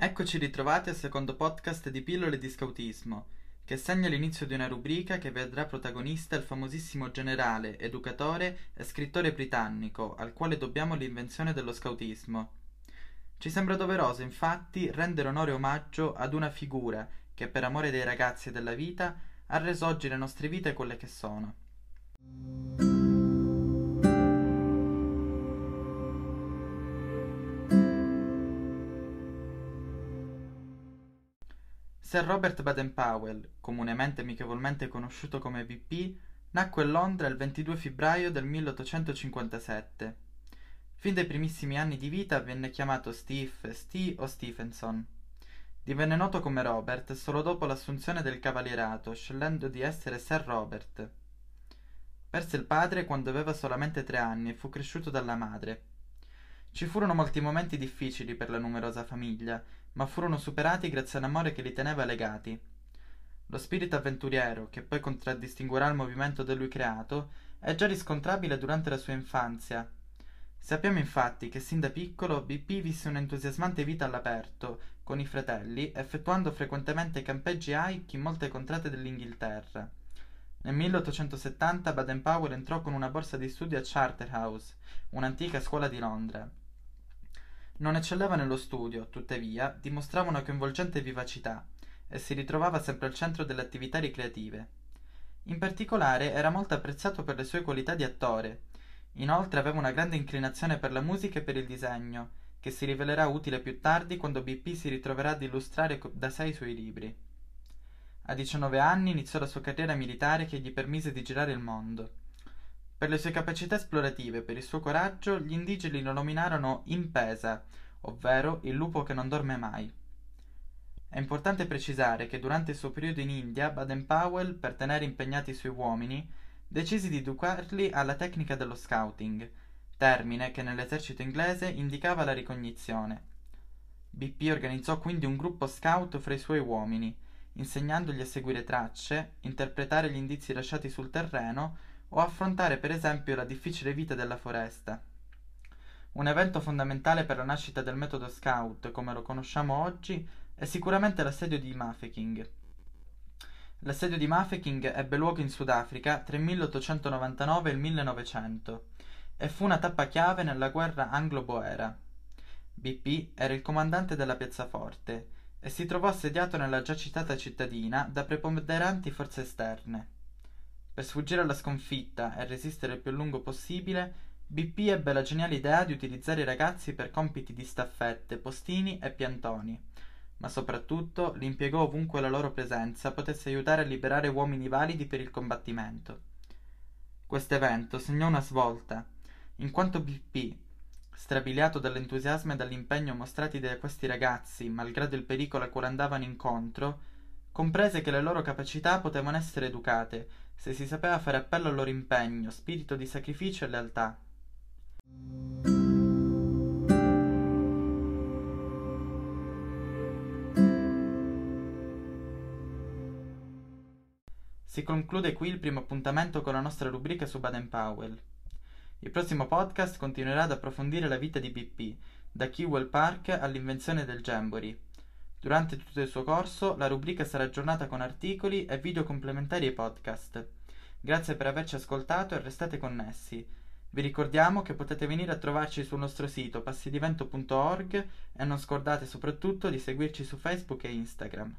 Eccoci ritrovati al secondo podcast di Pillole di Scautismo, che segna l'inizio di una rubrica che vedrà protagonista il famosissimo generale, educatore e scrittore britannico, al quale dobbiamo l'invenzione dello scautismo. Ci sembra doveroso, infatti, rendere onore e omaggio ad una figura che, per amore dei ragazzi e della vita, ha reso oggi le nostre vite quelle che sono. Sir Robert Baden-Powell, comunemente e amichevolmente conosciuto come BP, nacque a Londra il 22 febbraio del 1857. Fin dai primissimi anni di vita venne chiamato Steve, Steve o Stephenson. Divenne noto come Robert solo dopo l'assunzione del cavalierato, scegliendo di essere Sir Robert. Perse il padre quando aveva solamente tre anni e fu cresciuto dalla madre. Ci furono molti momenti difficili per la numerosa famiglia, ma furono superati grazie all'amore che li teneva legati. Lo spirito avventuriero, che poi contraddistinguerà il movimento da lui creato, è già riscontrabile durante la sua infanzia. Sappiamo infatti che sin da piccolo BP visse un'entusiasmante vita all'aperto, con i fratelli, effettuando frequentemente campeggi hike in molte contrate dell'Inghilterra. Nel 1870 Baden-Powell entrò con una borsa di studio a Charterhouse, un'antica scuola di Londra. Non eccelleva nello studio, tuttavia, dimostrava una coinvolgente vivacità e si ritrovava sempre al centro delle attività ricreative. In particolare era molto apprezzato per le sue qualità di attore. Inoltre aveva una grande inclinazione per la musica e per il disegno, che si rivelerà utile più tardi quando BP si ritroverà ad illustrare da sé i suoi libri. A 19 anni iniziò la sua carriera militare che gli permise di girare il mondo. Per le sue capacità esplorative e per il suo coraggio, gli indigeni lo nominarono Impesa, ovvero il lupo che non dorme mai. È importante precisare che durante il suo periodo in India, Baden-Powell, per tenere impegnati i suoi uomini, decise di educarli alla tecnica dello scouting, termine che nell'esercito inglese indicava la ricognizione. BP organizzò quindi un gruppo scout fra i suoi uomini, insegnandogli a seguire tracce, interpretare gli indizi lasciati sul terreno o affrontare per esempio la difficile vita della foresta. Un evento fondamentale per la nascita del metodo scout, come lo conosciamo oggi, è sicuramente l'assedio di Mafeking. L'assedio di Mafeking ebbe luogo in Sudafrica tra il 1899 e il 1900 e fu una tappa chiave nella guerra anglo-boera. BP era il comandante della piazzaforte e si trovò assediato nella già citata cittadina da preponderanti forze esterne. Per sfuggire alla sconfitta e resistere il più a lungo possibile, BP ebbe la geniale idea di utilizzare i ragazzi per compiti di staffette, postini e piantoni, ma soprattutto li impiegò ovunque la loro presenza potesse aiutare a liberare uomini validi per il combattimento. Questo evento segnò una svolta, in quanto BP, strabiliato dall'entusiasmo e dall'impegno mostrati da questi ragazzi, malgrado il pericolo a cui andavano incontro, comprese che le loro capacità potevano essere educate se si sapeva fare appello al loro impegno, spirito di sacrificio e lealtà. Si conclude qui il primo appuntamento con la nostra rubrica su Baden-Powell. Il prossimo podcast continuerà ad approfondire la vita di BP, da Kewell Park all'invenzione del Jamboree. Durante tutto il suo corso, la rubrica sarà aggiornata con articoli e video complementari ai podcast. Grazie per averci ascoltato e restate connessi. Vi ricordiamo che potete venire a trovarci sul nostro sito passidivento.org e non scordate soprattutto di seguirci su Facebook e Instagram.